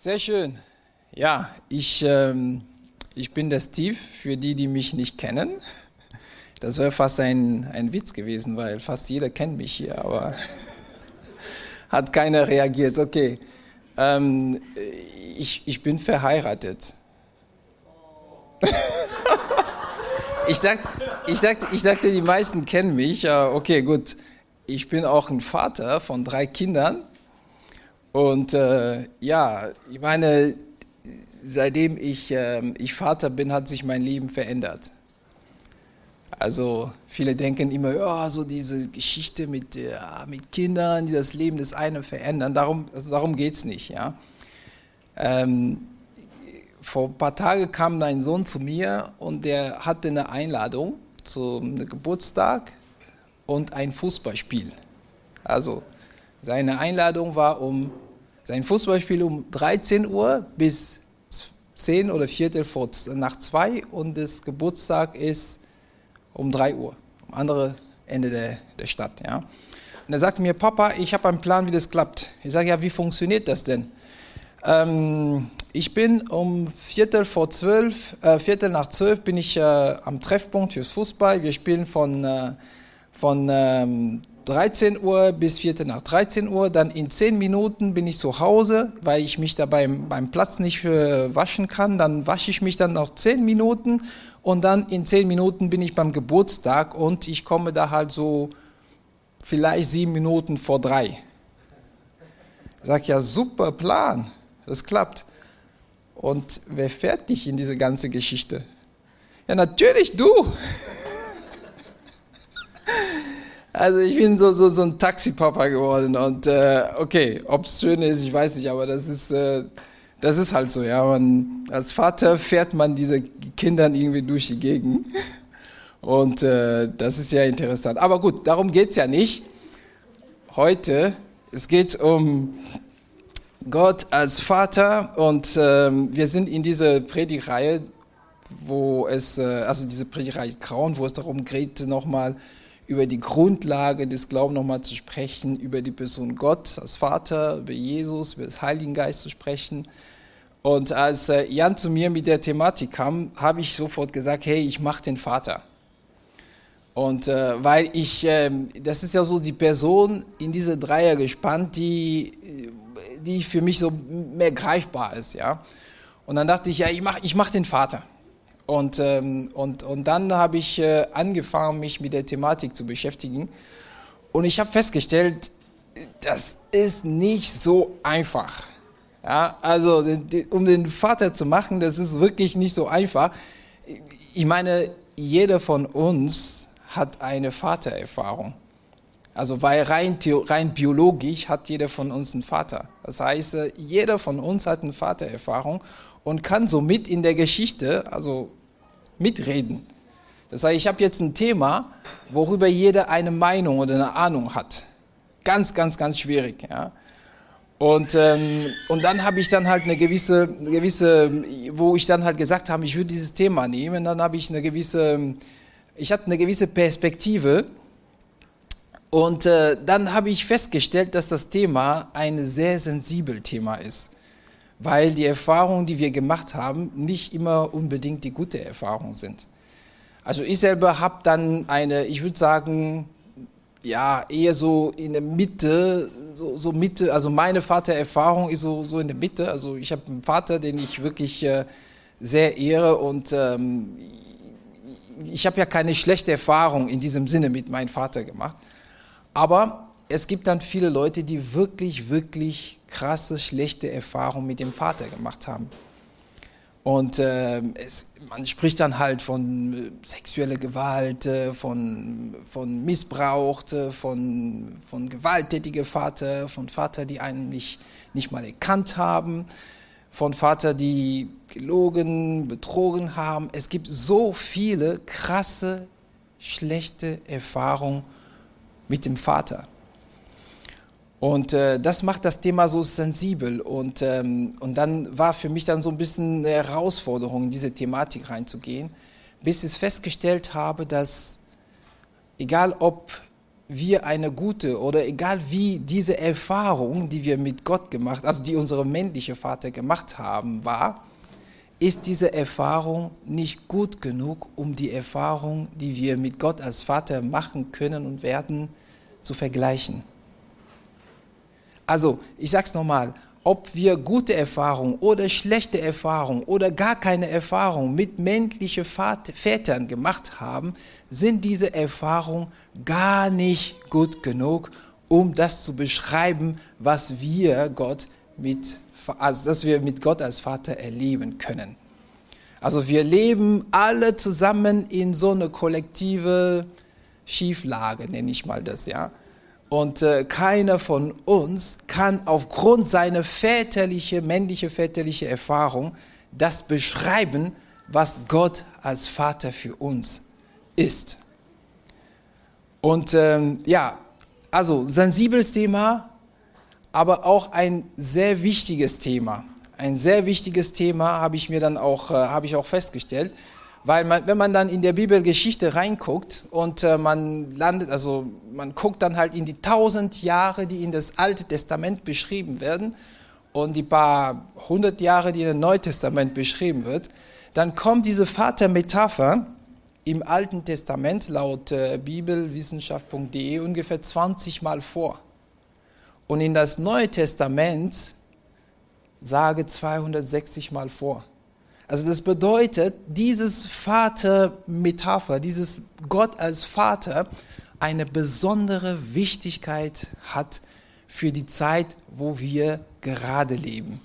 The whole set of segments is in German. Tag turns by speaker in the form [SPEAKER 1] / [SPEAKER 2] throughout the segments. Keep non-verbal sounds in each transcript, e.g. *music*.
[SPEAKER 1] Sehr schön. Ja, ich, ähm, ich bin der Steve, für die, die mich nicht kennen. Das wäre fast ein, ein Witz gewesen, weil fast jeder kennt mich hier, aber *laughs* hat keiner reagiert. Okay, ähm, ich, ich bin verheiratet. *laughs* ich, dachte, ich, dachte, ich dachte, die meisten kennen mich. Okay, gut. Ich bin auch ein Vater von drei Kindern. Und äh, ja, ich meine, seitdem ich, äh, ich Vater bin, hat sich mein Leben verändert. Also viele denken immer, ja, so diese Geschichte mit, ja, mit Kindern, die das Leben des einen verändern, darum, also darum geht es nicht. Ja. Ähm, vor ein paar Tagen kam ein Sohn zu mir und der hatte eine Einladung zum Geburtstag und ein Fußballspiel. Also seine Einladung war um sein Fußballspiel um 13 Uhr bis 10 oder Viertel vor nach 2 und das Geburtstag ist um 3 Uhr, am anderen Ende der, der Stadt. Ja. Und er sagte mir, Papa, ich habe einen Plan, wie das klappt. Ich sage, ja, wie funktioniert das denn? Ähm, ich bin um Viertel vor zwölf, äh, Viertel nach zwölf bin ich äh, am Treffpunkt fürs Fußball. Wir spielen von, äh, von ähm, 13 Uhr bis Viertel nach 13 Uhr. Dann in 10 Minuten bin ich zu Hause, weil ich mich da beim, beim Platz nicht äh, waschen kann. Dann wasche ich mich dann noch 10 Minuten und dann in 10 Minuten bin ich beim Geburtstag und ich komme da halt so vielleicht 7 Minuten vor 3. Ich sage, ja, super Plan, das klappt. Und wer fährt dich in diese ganze Geschichte? Ja, natürlich du. *laughs* Also ich bin so, so, so ein Taxipapa geworden und äh, okay, ob es schön ist, ich weiß nicht, aber das ist, äh, das ist halt so, ja. Man, als Vater fährt man diese Kindern irgendwie durch die Gegend und äh, das ist ja interessant. Aber gut, darum geht es ja nicht. Heute, es geht um Gott als Vater und ähm, wir sind in dieser Predigreihe, wo es, äh, also diese Predigreihe Grauen, wo es darum geht, nochmal über die Grundlage des Glaubens nochmal zu sprechen, über die Person Gott als Vater, über Jesus, über den Heiligen Geist zu sprechen. Und als äh, Jan zu mir mit der Thematik kam, habe ich sofort gesagt, hey, ich mache den Vater. Und äh, weil ich, äh, das ist ja so die Person in diese Dreier gespannt, die, die für mich so mehr greifbar ist, ja. Und dann dachte ich, ja, ich mache ich mach den Vater. Und, ähm, und, und dann habe ich äh, angefangen, mich mit der Thematik zu beschäftigen. Und ich habe festgestellt, das ist nicht so einfach. Ja, also, um den Vater zu machen, das ist wirklich nicht so einfach. Ich meine, jeder von uns hat eine Vatererfahrung. Also, weil rein, rein biologisch hat jeder von uns einen Vater. Das heißt, äh, jeder von uns hat eine Vatererfahrung und kann somit in der Geschichte, also mitreden. Das heißt, ich habe jetzt ein Thema, worüber jeder eine Meinung oder eine Ahnung hat. Ganz, ganz, ganz schwierig. Ja. Und, ähm, und dann habe ich dann halt eine gewisse, eine gewisse, wo ich dann halt gesagt habe, ich würde dieses Thema nehmen, dann habe ich eine gewisse, ich hatte eine gewisse Perspektive. Und äh, dann habe ich festgestellt, dass das Thema ein sehr sensibles Thema ist weil die Erfahrungen, die wir gemacht haben, nicht immer unbedingt die gute Erfahrung sind. Also ich selber habe dann eine, ich würde sagen, ja, eher so in der Mitte, so, so, Mitte, also meine Vatererfahrung ist so, so in der Mitte. Also ich habe einen Vater, den ich wirklich äh, sehr ehre und ähm, ich habe ja keine schlechte Erfahrung in diesem Sinne mit meinem Vater gemacht. Aber es gibt dann viele Leute, die wirklich, wirklich krasse, schlechte Erfahrungen mit dem Vater gemacht haben. Und äh, es, man spricht dann halt von äh, sexueller Gewalt, äh, von, von Missbrauch, äh, von, von gewalttätiger Vater, von Vater, die einen nicht, nicht mal erkannt haben, von Vater, die gelogen, betrogen haben. Es gibt so viele krasse, schlechte Erfahrungen mit dem Vater. Und äh, das macht das Thema so sensibel. Und, ähm, und dann war für mich dann so ein bisschen eine Herausforderung, in diese Thematik reinzugehen, bis ich festgestellt habe, dass egal ob wir eine gute oder egal wie diese Erfahrung, die wir mit Gott gemacht, also die unsere männliche Vater gemacht haben, war, ist diese Erfahrung nicht gut genug, um die Erfahrung, die wir mit Gott als Vater machen können und werden, zu vergleichen. Also, ich sage es nochmal, ob wir gute Erfahrungen oder schlechte Erfahrungen oder gar keine Erfahrung mit männlichen Vätern gemacht haben, sind diese Erfahrungen gar nicht gut genug, um das zu beschreiben, was wir Gott mit, also dass wir mit Gott als Vater erleben können. Also wir leben alle zusammen in so eine kollektive Schieflage, nenne ich mal das, ja. Und äh, keiner von uns kann aufgrund seiner väterliche, männliche väterliche Erfahrung das beschreiben, was Gott als Vater für uns ist. Und ähm, ja, also sensibles Thema, aber auch ein sehr wichtiges Thema. Ein sehr wichtiges Thema habe ich mir dann auch, äh, habe ich auch festgestellt. Weil man, wenn man dann in der Bibelgeschichte reinguckt und äh, man landet, also man guckt dann halt in die tausend Jahre, die in das Alte Testament beschrieben werden und die paar hundert Jahre, die in dem Neuen Testament beschrieben wird, dann kommt diese Vatermetapher im Alten Testament laut äh, bibelwissenschaft.de ungefähr 20 Mal vor. Und in das Neue Testament sage 260 Mal vor. Also das bedeutet, dieses Vater-Metapher, dieses Gott als Vater, eine besondere Wichtigkeit hat für die Zeit, wo wir gerade leben.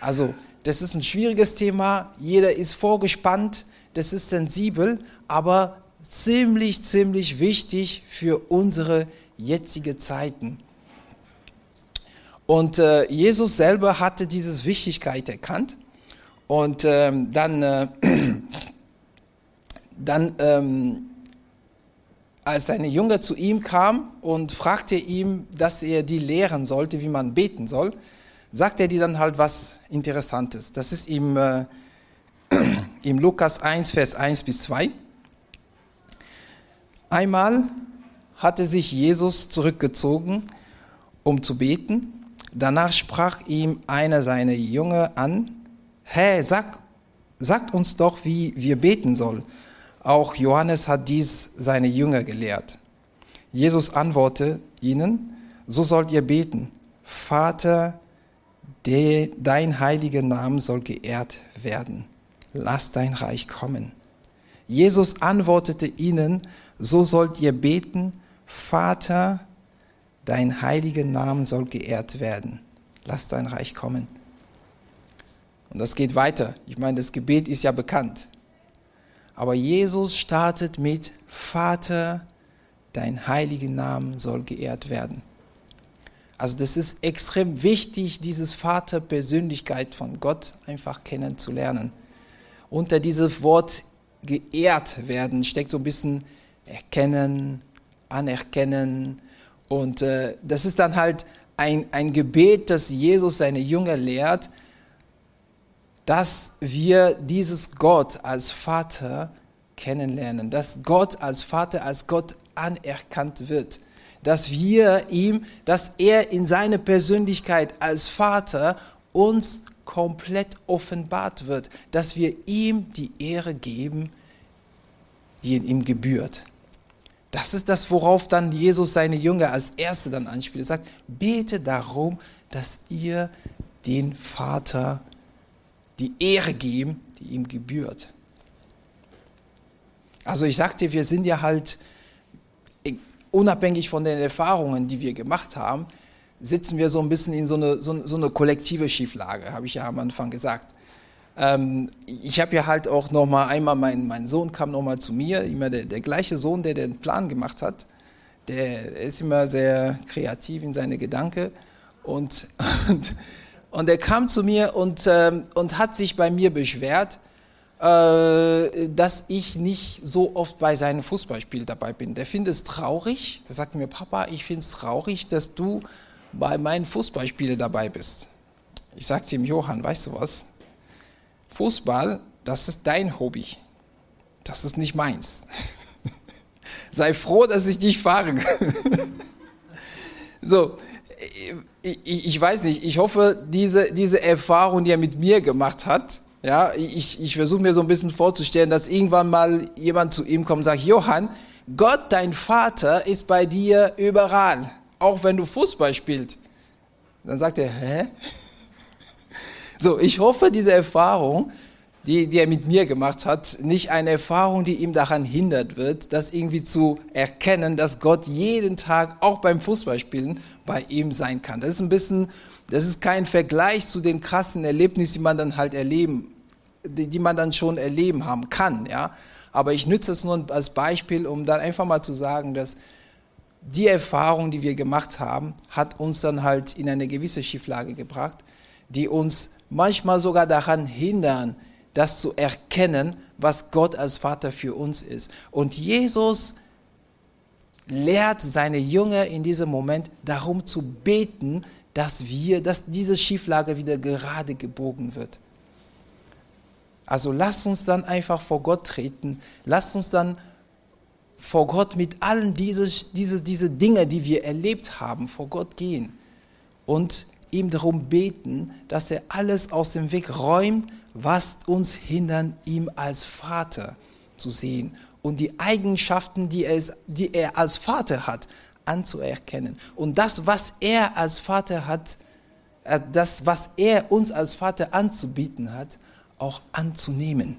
[SPEAKER 1] Also das ist ein schwieriges Thema, jeder ist vorgespannt, das ist sensibel, aber ziemlich, ziemlich wichtig für unsere jetzige Zeiten. Und äh, Jesus selber hatte diese Wichtigkeit erkannt und ähm, dann, äh, *clears throat* dann ähm, als seine Jünger zu ihm kamen und fragte ihm, dass er die lehren sollte, wie man beten soll, sagte er die dann halt was Interessantes. Das ist im, äh, *clears throat* im Lukas 1, Vers 1 bis 2. Einmal hatte sich Jesus zurückgezogen, um zu beten. Danach sprach ihm einer seiner Jünger an, hey, sag, sagt uns doch, wie wir beten sollen. Auch Johannes hat dies seine Jünger gelehrt. Jesus antwortete ihnen, so sollt ihr beten. Vater, de, dein heiliger Name soll geehrt werden. Lass dein Reich kommen. Jesus antwortete ihnen, so sollt ihr beten. Vater, dein heiliger Name soll geehrt werden. Lass dein Reich kommen. Und das geht weiter. Ich meine, das Gebet ist ja bekannt. Aber Jesus startet mit Vater, dein heiliger Name soll geehrt werden. Also das ist extrem wichtig, dieses Vaterpersönlichkeit von Gott einfach kennenzulernen. Unter dieses Wort geehrt werden steckt so ein bisschen erkennen, anerkennen. Und äh, das ist dann halt ein, ein Gebet, das Jesus seine Jünger lehrt, dass wir dieses Gott als Vater kennenlernen, dass Gott als Vater, als Gott anerkannt wird, dass wir ihm, dass er in seiner Persönlichkeit als Vater uns komplett offenbart wird, dass wir ihm die Ehre geben, die ihm gebührt. Das ist das, worauf dann Jesus seine Jünger als Erste dann anspielt. Er sagt, bete darum, dass ihr den Vater die Ehre geben, die ihm gebührt. Also ich sagte, wir sind ja halt unabhängig von den Erfahrungen, die wir gemacht haben, sitzen wir so ein bisschen in so eine, so, so eine kollektive Schieflage, habe ich ja am Anfang gesagt. Ähm, ich habe ja halt auch noch mal einmal, mein, mein Sohn kam noch mal zu mir, immer der, der gleiche Sohn, der den Plan gemacht hat, der, der ist immer sehr kreativ in seine Gedanken und, *laughs* und und er kam zu mir und, äh, und hat sich bei mir beschwert, äh, dass ich nicht so oft bei seinen Fußballspielen dabei bin. Der findet es traurig. Der sagte mir, Papa, ich finde es traurig, dass du bei meinen Fußballspielen dabei bist. Ich sagte ihm, Johann, weißt du was? Fußball, das ist dein Hobby. Das ist nicht meins. *laughs* sei froh, dass ich dich fahre. *laughs* so, ich, ich, weiß nicht, ich hoffe, diese, diese Erfahrung, die er mit mir gemacht hat, ja, ich, ich versuche mir so ein bisschen vorzustellen, dass irgendwann mal jemand zu ihm kommt und sagt, Johann, Gott, dein Vater, ist bei dir überall, auch wenn du Fußball spielst. Dann sagt er, hä? *laughs* So, ich hoffe, diese Erfahrung, die, die er mit mir gemacht hat, nicht eine Erfahrung, die ihm daran hindert wird, das irgendwie zu erkennen, dass Gott jeden Tag, auch beim Fußballspielen, bei ihm sein kann. Das ist ein bisschen, das ist kein Vergleich zu den krassen Erlebnissen, die man dann halt erleben, die, die man dann schon erleben haben kann, ja. Aber ich nütze es nur als Beispiel, um dann einfach mal zu sagen, dass die Erfahrung, die wir gemacht haben, hat uns dann halt in eine gewisse Schieflage gebracht, die uns manchmal sogar daran hindern, das zu erkennen, was Gott als Vater für uns ist. Und Jesus lehrt seine Jünger in diesem Moment darum zu beten, dass wir, dass diese Schieflage wieder gerade gebogen wird. Also lasst uns dann einfach vor Gott treten. Lasst uns dann vor Gott mit allen diese, diese, diese Dinge, die wir erlebt haben, vor Gott gehen und ihm darum beten, dass er alles aus dem Weg räumt, was uns hindern, ihm als Vater zu sehen und die Eigenschaften, die er, die er als Vater hat, anzuerkennen. Und das, was er als Vater hat, äh, das, was er uns als Vater anzubieten hat, auch anzunehmen.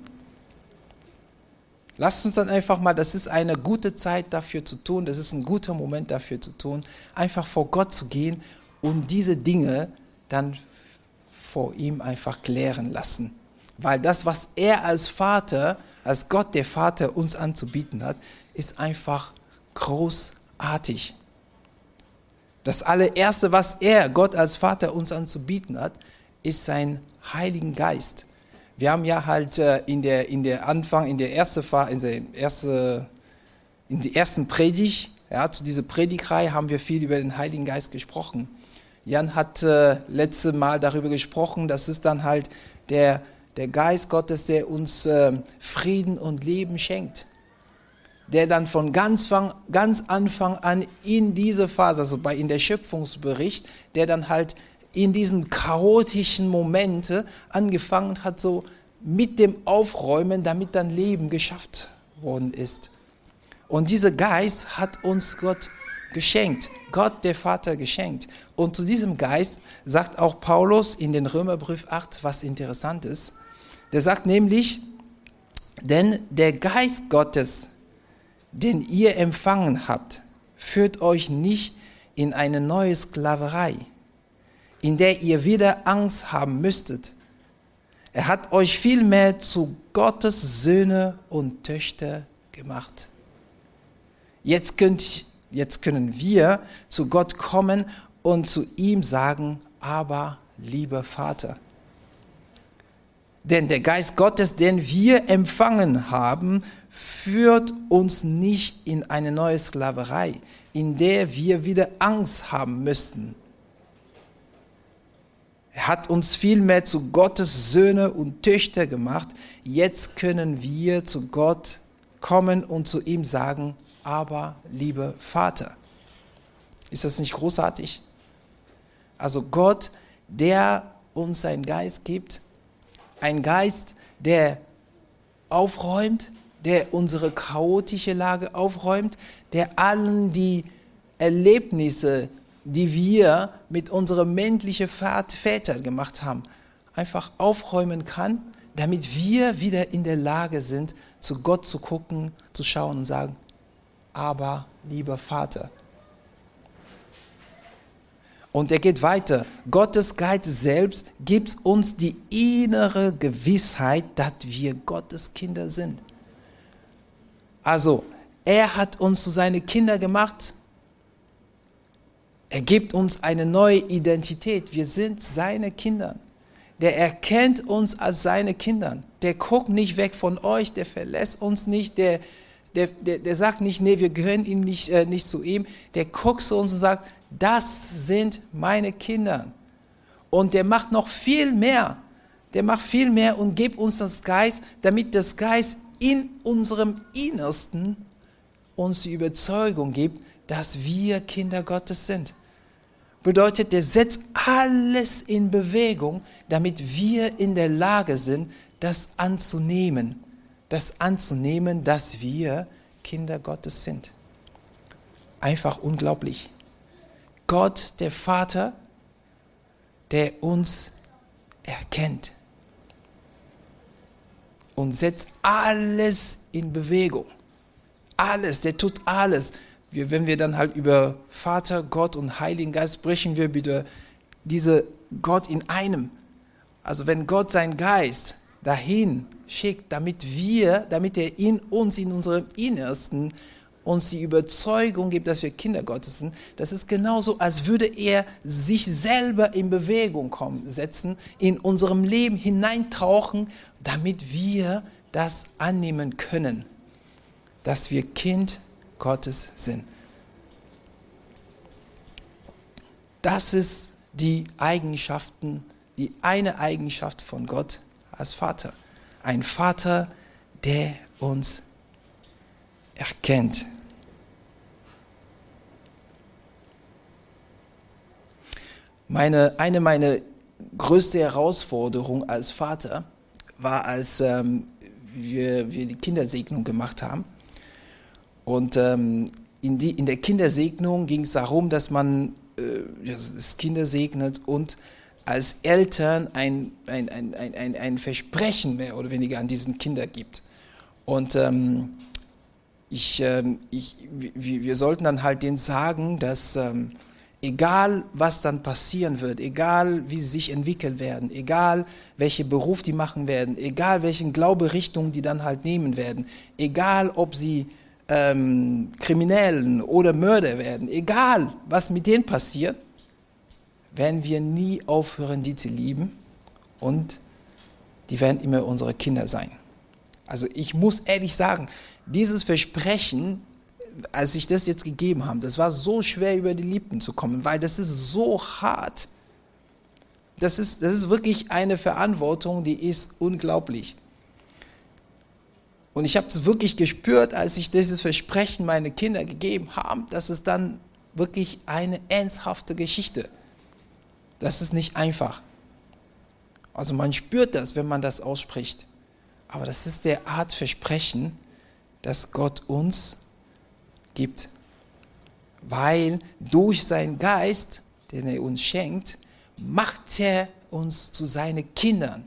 [SPEAKER 1] Lasst uns dann einfach mal, das ist eine gute Zeit dafür zu tun, das ist ein guter Moment dafür zu tun, einfach vor Gott zu gehen und diese Dinge dann vor ihm einfach klären lassen. Weil das, was er als Vater, als Gott der Vater uns anzubieten hat, ist einfach großartig. Das allererste, was er, Gott als Vater, uns anzubieten hat, ist sein Heiligen Geist. Wir haben ja halt äh, in der, in der Anfang, in der ersten, in der erste, in der ersten Predigt, ja, zu dieser Predigreihe haben wir viel über den Heiligen Geist gesprochen. Jan hat äh, letzte Mal darüber gesprochen, dass es dann halt der, der Geist Gottes, der uns äh, Frieden und Leben schenkt. Der dann von ganz, ganz Anfang an in diese Phase, also bei, in der Schöpfungsbericht, der dann halt in diesen chaotischen Momente angefangen hat, so mit dem Aufräumen, damit dann Leben geschafft worden ist. Und dieser Geist hat uns Gott geschenkt, Gott der Vater geschenkt. Und zu diesem Geist sagt auch Paulus in den Römerbrief 8 was interessant ist. Der sagt nämlich, denn der Geist Gottes, den ihr empfangen habt, führt euch nicht in eine neue Sklaverei, in der ihr wieder Angst haben müsstet. Er hat euch vielmehr zu Gottes Söhne und Töchter gemacht. Jetzt, könnt, jetzt können wir zu Gott kommen und zu ihm sagen, aber lieber Vater. Denn der Geist Gottes, den wir empfangen haben, führt uns nicht in eine neue Sklaverei, in der wir wieder Angst haben müssten. Er hat uns vielmehr zu Gottes Söhne und Töchter gemacht. Jetzt können wir zu Gott kommen und zu ihm sagen, aber lieber Vater. Ist das nicht großartig? Also Gott, der uns seinen Geist gibt, ein Geist, der aufräumt, der unsere chaotische Lage aufräumt, der allen die Erlebnisse, die wir mit unseren männlichen Vätern gemacht haben, einfach aufräumen kann, damit wir wieder in der Lage sind, zu Gott zu gucken, zu schauen und sagen, aber lieber Vater, und er geht weiter. Gottes Geist selbst gibt uns die innere Gewissheit, dass wir Gottes Kinder sind. Also, er hat uns zu seinen Kindern gemacht. Er gibt uns eine neue Identität. Wir sind seine Kinder. Der erkennt uns als seine Kinder. Der guckt nicht weg von euch, der verlässt uns nicht, der, der, der, der sagt nicht, nee, wir gehören ihm nicht, äh, nicht zu ihm. Der guckt zu uns und sagt, das sind meine Kinder. Und der macht noch viel mehr. Der macht viel mehr und gibt uns das Geist, damit das Geist in unserem Innersten uns die Überzeugung gibt, dass wir Kinder Gottes sind. Bedeutet, der setzt alles in Bewegung, damit wir in der Lage sind, das anzunehmen. Das anzunehmen, dass wir Kinder Gottes sind. Einfach unglaublich. Gott, der Vater, der uns erkennt und setzt alles in Bewegung. Alles, der tut alles. Wir, wenn wir dann halt über Vater, Gott und Heiligen Geist sprechen, wir über diese Gott in einem. Also wenn Gott seinen Geist dahin schickt, damit wir, damit er in uns, in unserem Innersten uns die Überzeugung gibt, dass wir Kinder Gottes sind, das ist genauso, als würde er sich selber in Bewegung kommen, setzen, in unserem Leben hineintauchen, damit wir das annehmen können, dass wir Kind Gottes sind. Das ist die Eigenschaften, die eine Eigenschaft von Gott als Vater. Ein Vater, der uns erkennt. Meine, eine meiner größten Herausforderungen als Vater war, als ähm, wir, wir die Kindersegnung gemacht haben. Und ähm, in, die, in der Kindersegnung ging es darum, dass man äh, das Kinder segnet und als Eltern ein, ein, ein, ein, ein Versprechen mehr oder weniger an diesen Kinder gibt. Und ähm, ich, ähm, ich, wir, sollten dann halt denen sagen, dass ähm, egal was dann passieren wird, egal wie sie sich entwickeln werden, egal welche Beruf die machen werden, egal welchen Glauberichtung die dann halt nehmen werden, egal ob sie ähm, Kriminellen oder Mörder werden, egal was mit denen passiert, werden wir nie aufhören, die zu lieben und die werden immer unsere Kinder sein. Also ich muss ehrlich sagen, dieses Versprechen, als ich das jetzt gegeben habe, das war so schwer über die Lippen zu kommen, weil das ist so hart. Das ist, das ist wirklich eine Verantwortung, die ist unglaublich. Und ich habe es wirklich gespürt, als ich dieses Versprechen meine Kinder gegeben habe, dass es dann wirklich eine ernsthafte Geschichte. Das ist nicht einfach. Also man spürt das, wenn man das ausspricht. Aber das ist der Art Versprechen, das Gott uns gibt. Weil durch seinen Geist, den er uns schenkt, macht er uns zu seinen Kindern.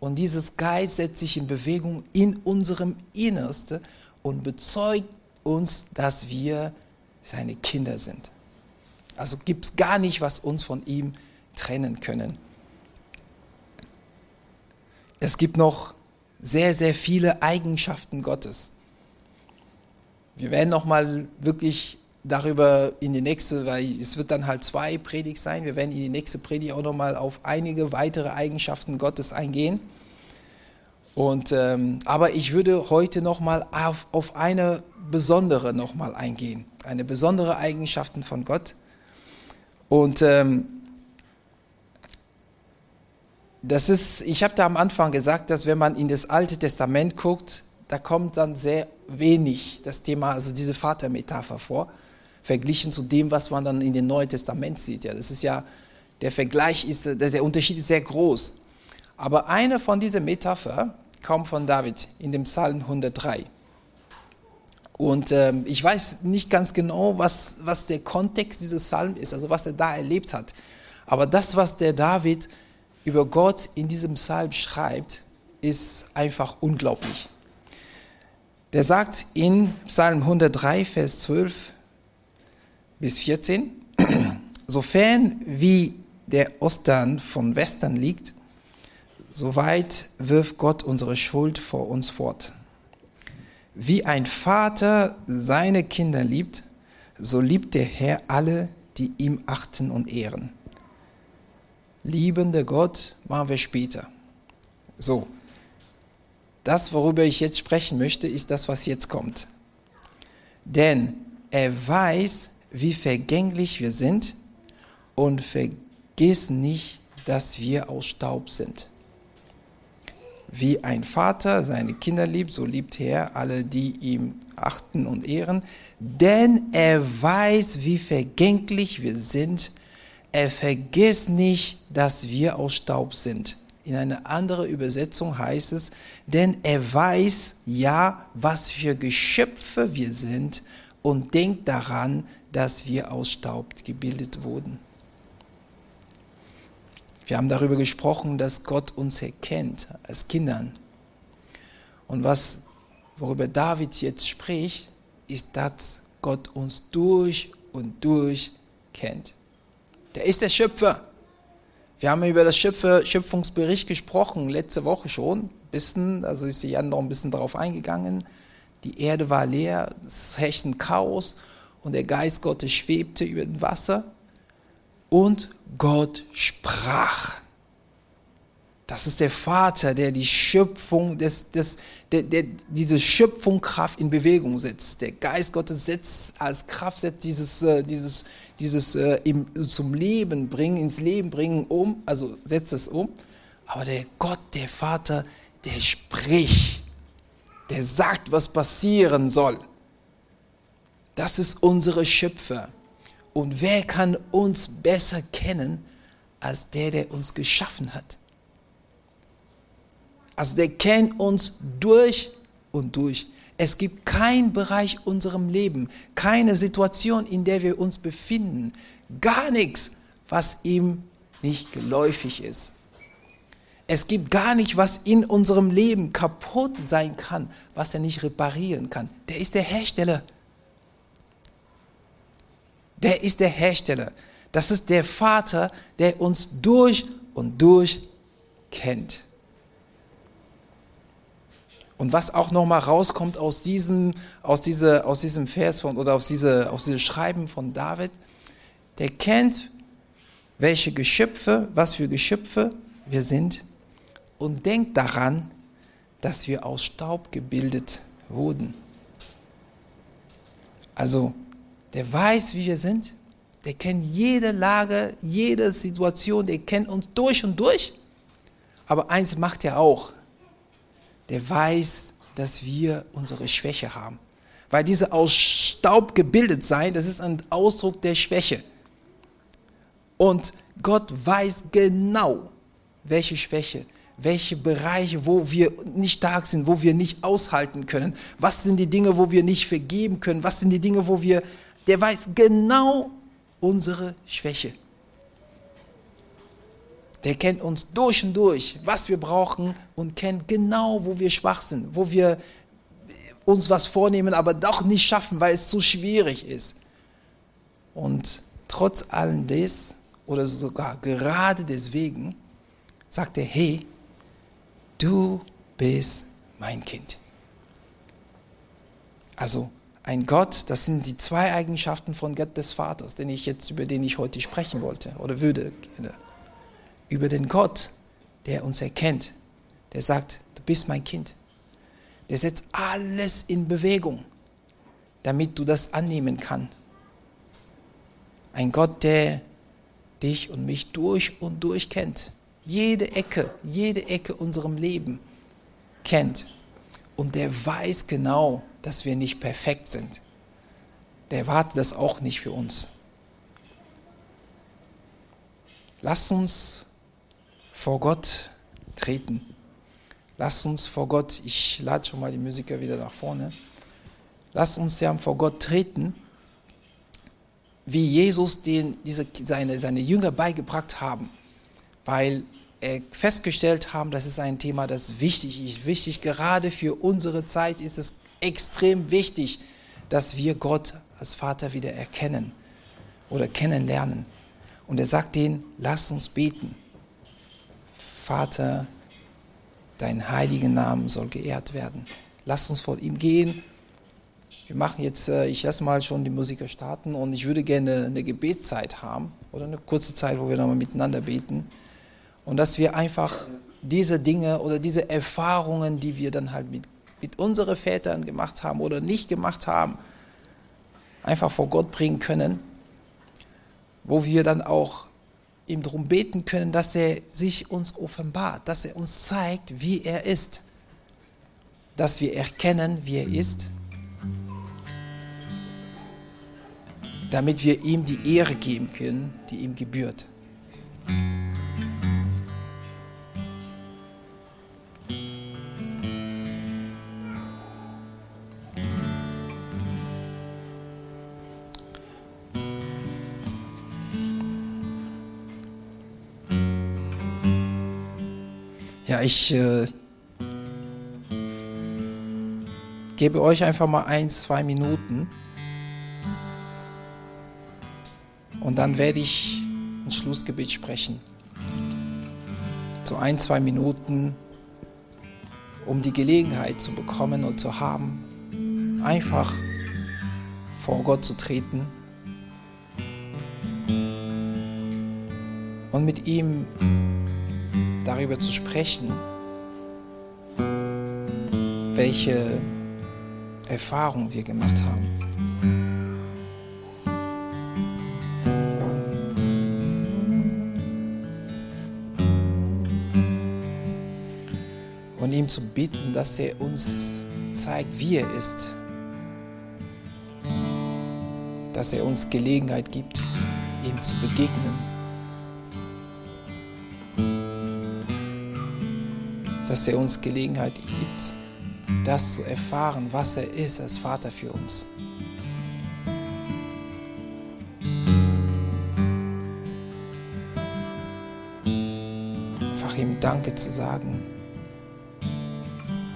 [SPEAKER 1] Und dieses Geist setzt sich in Bewegung in unserem Innersten und bezeugt uns, dass wir seine Kinder sind. Also gibt es gar nicht, was uns von ihm trennen können. Es gibt noch sehr, sehr viele Eigenschaften Gottes. Wir werden noch mal wirklich darüber in die nächste, weil es wird dann halt zwei Predigt sein. Wir werden in die nächste Predigt auch noch mal auf einige weitere Eigenschaften Gottes eingehen. Und, ähm, aber ich würde heute nochmal auf, auf eine besondere nochmal eingehen, eine besondere Eigenschaften von Gott. Und ähm, das ist, ich habe da am Anfang gesagt, dass wenn man in das Alte Testament guckt, da kommt dann sehr wenig das Thema, also diese Vatermetapher vor, verglichen zu dem, was man dann in dem Neuen Testament sieht. Ja, das ist ja, der Vergleich ist, der Unterschied ist sehr groß. Aber eine von diesen Metapher, kommt von David in dem Psalm 103. Und ähm, ich weiß nicht ganz genau, was, was der Kontext dieses Psalms ist, also was er da erlebt hat. Aber das, was der David über Gott in diesem Psalm schreibt, ist einfach unglaublich. Der sagt in Psalm 103, Vers 12 bis 14, *clears throat* sofern wie der Ostern von Western liegt, Soweit wirft Gott unsere Schuld vor uns fort. Wie ein Vater seine Kinder liebt, so liebt der Herr alle, die ihm achten und ehren. Liebender Gott machen wir später. So, das, worüber ich jetzt sprechen möchte, ist das, was jetzt kommt. Denn er weiß, wie vergänglich wir sind und vergiss nicht, dass wir aus Staub sind. Wie ein Vater seine Kinder liebt, so liebt er alle, die ihm achten und ehren, denn er weiß, wie vergänglich wir sind. Er vergisst nicht, dass wir aus Staub sind. In einer anderen Übersetzung heißt es, denn er weiß ja, was für Geschöpfe wir sind und denkt daran, dass wir aus Staub gebildet wurden. Wir haben darüber gesprochen, dass Gott uns erkennt als Kindern. Und was, worüber David jetzt spricht, ist, dass Gott uns durch und durch kennt. Der ist der Schöpfer. Wir haben über das Schöpfungsbericht gesprochen, letzte Woche schon. Bisschen, also ist Jan noch ein bisschen darauf eingegangen. Die Erde war leer, es herrschte Chaos und der Geist Gottes schwebte über dem Wasser und Gott sprach. Das ist der Vater, der die Schöpfung, des, des, der, der diese Schöpfungskraft in Bewegung setzt. Der Geist Gottes setzt als Kraft setzt dieses, äh, dieses, dieses äh, im, zum Leben bringen, ins Leben bringen um, also setzt es um. Aber der Gott, der Vater, der spricht, der sagt, was passieren soll. Das ist unsere Schöpfer. Und wer kann uns besser kennen als der, der uns geschaffen hat? Also der kennt uns durch und durch. Es gibt keinen Bereich unserem Leben, keine Situation, in der wir uns befinden, gar nichts, was ihm nicht geläufig ist. Es gibt gar nicht, was in unserem Leben kaputt sein kann, was er nicht reparieren kann. Der ist der Hersteller. Der ist der Hersteller. Das ist der Vater, der uns durch und durch kennt. Und was auch nochmal rauskommt aus diesem, aus, diese, aus diesem Vers von, oder aus, diese, aus diesem Schreiben von David, der kennt, welche Geschöpfe, was für Geschöpfe wir sind und denkt daran, dass wir aus Staub gebildet wurden. Also, der weiß, wie wir sind, der kennt jede Lage, jede Situation, der kennt uns durch und durch. Aber eins macht er auch, der weiß, dass wir unsere Schwäche haben. Weil diese aus Staub gebildet sein, das ist ein Ausdruck der Schwäche. Und Gott weiß genau, welche Schwäche, welche Bereiche, wo wir nicht stark sind, wo wir nicht aushalten können. Was sind die Dinge, wo wir nicht vergeben können? Was sind die Dinge, wo wir, der weiß genau unsere Schwäche. Der kennt uns durch und durch, was wir brauchen und kennt genau, wo wir schwach sind, wo wir uns was vornehmen, aber doch nicht schaffen, weil es zu schwierig ist. Und trotz allem des oder sogar gerade deswegen sagt er, hey, du bist mein Kind. Also ein Gott, das sind die zwei Eigenschaften von Gott des Vaters, den ich jetzt, über den ich heute sprechen wollte oder würde über den Gott, der uns erkennt, der sagt, du bist mein Kind. Der setzt alles in Bewegung, damit du das annehmen kannst. Ein Gott, der dich und mich durch und durch kennt. Jede Ecke, jede Ecke unserem Leben kennt. Und der weiß genau, dass wir nicht perfekt sind. Der erwartet das auch nicht für uns. Lasst uns vor Gott treten. Lasst uns vor Gott, ich lade schon mal die Musiker wieder nach vorne, lasst uns ja vor Gott treten, wie Jesus den, diese, seine, seine Jünger beigebracht haben, weil er festgestellt haben, das ist ein Thema, das wichtig ist. Wichtig, gerade für unsere Zeit ist es extrem wichtig, dass wir Gott als Vater wieder erkennen oder kennenlernen. Und er sagt ihnen, lasst uns beten. Vater, dein heiliger Name soll geehrt werden. Lass uns vor ihm gehen. Wir machen jetzt, äh, ich lasse mal schon die Musiker starten und ich würde gerne eine Gebetszeit haben oder eine kurze Zeit, wo wir nochmal miteinander beten. Und dass wir einfach diese Dinge oder diese Erfahrungen, die wir dann halt mit, mit unseren Vätern gemacht haben oder nicht gemacht haben, einfach vor Gott bringen können, wo wir dann auch ihm darum beten können, dass er sich uns offenbart, dass er uns zeigt, wie er ist, dass wir erkennen, wie er ist, damit wir ihm die Ehre geben können, die ihm gebührt. Ich äh, gebe euch einfach mal ein, zwei Minuten und dann werde ich ein Schlussgebet sprechen. So ein, zwei Minuten, um die Gelegenheit zu bekommen und zu haben, einfach vor Gott zu treten und mit ihm darüber zu sprechen, welche Erfahrungen wir gemacht haben. Und ihm zu bitten, dass er uns zeigt, wie er ist. Dass er uns Gelegenheit gibt, ihm zu begegnen. Dass er uns Gelegenheit gibt, das zu erfahren, was er ist als Vater für uns. Einfach ihm Danke zu sagen,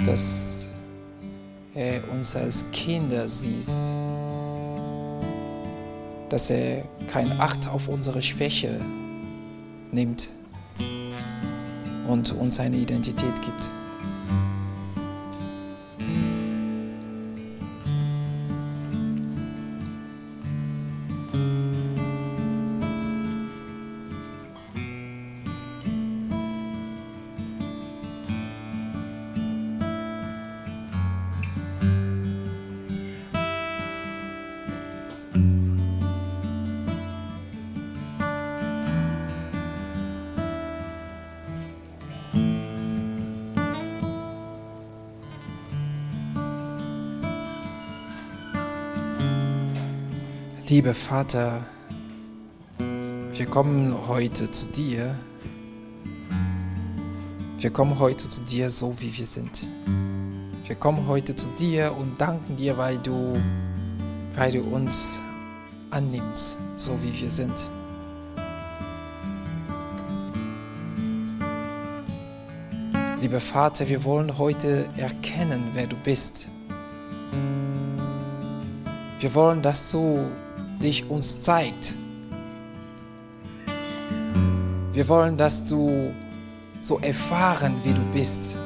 [SPEAKER 1] dass er uns als Kinder sieht, dass er kein Acht auf unsere Schwäche nimmt und uns eine Identität gibt. Lieber Vater, wir kommen heute zu dir. Wir kommen heute zu dir so, wie wir sind. Wir kommen heute zu dir und danken dir, weil du, weil du uns annimmst, so wie wir sind. Lieber Vater, wir wollen heute erkennen, wer du bist. Wir wollen, dass du dich uns zeigt. Wir wollen, dass du so erfahren, wie du bist.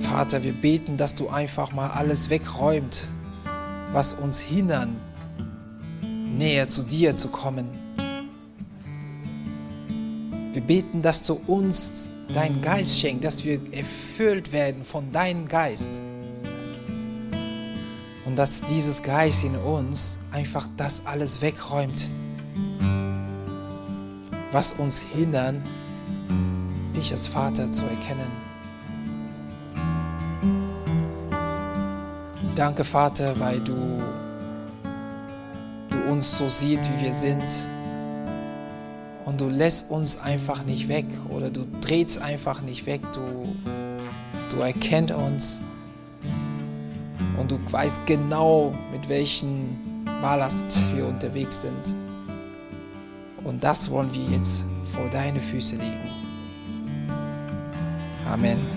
[SPEAKER 1] Vater, wir beten, dass du einfach mal alles wegräumt, was uns hindern, näher zu dir zu kommen. Wir beten, dass du uns deinen Geist schenkst, dass wir erfüllt werden von deinem Geist. Und dass dieses Geist in uns einfach das alles wegräumt, was uns hindern, dich als Vater zu erkennen. Danke, Vater, weil du, du uns so siehst, wie wir sind. Und du lässt uns einfach nicht weg oder du drehst einfach nicht weg. Du, du erkennst uns und du weißt genau, mit welchem Ballast wir unterwegs sind. Und das wollen wir jetzt vor deine Füße legen. Amen.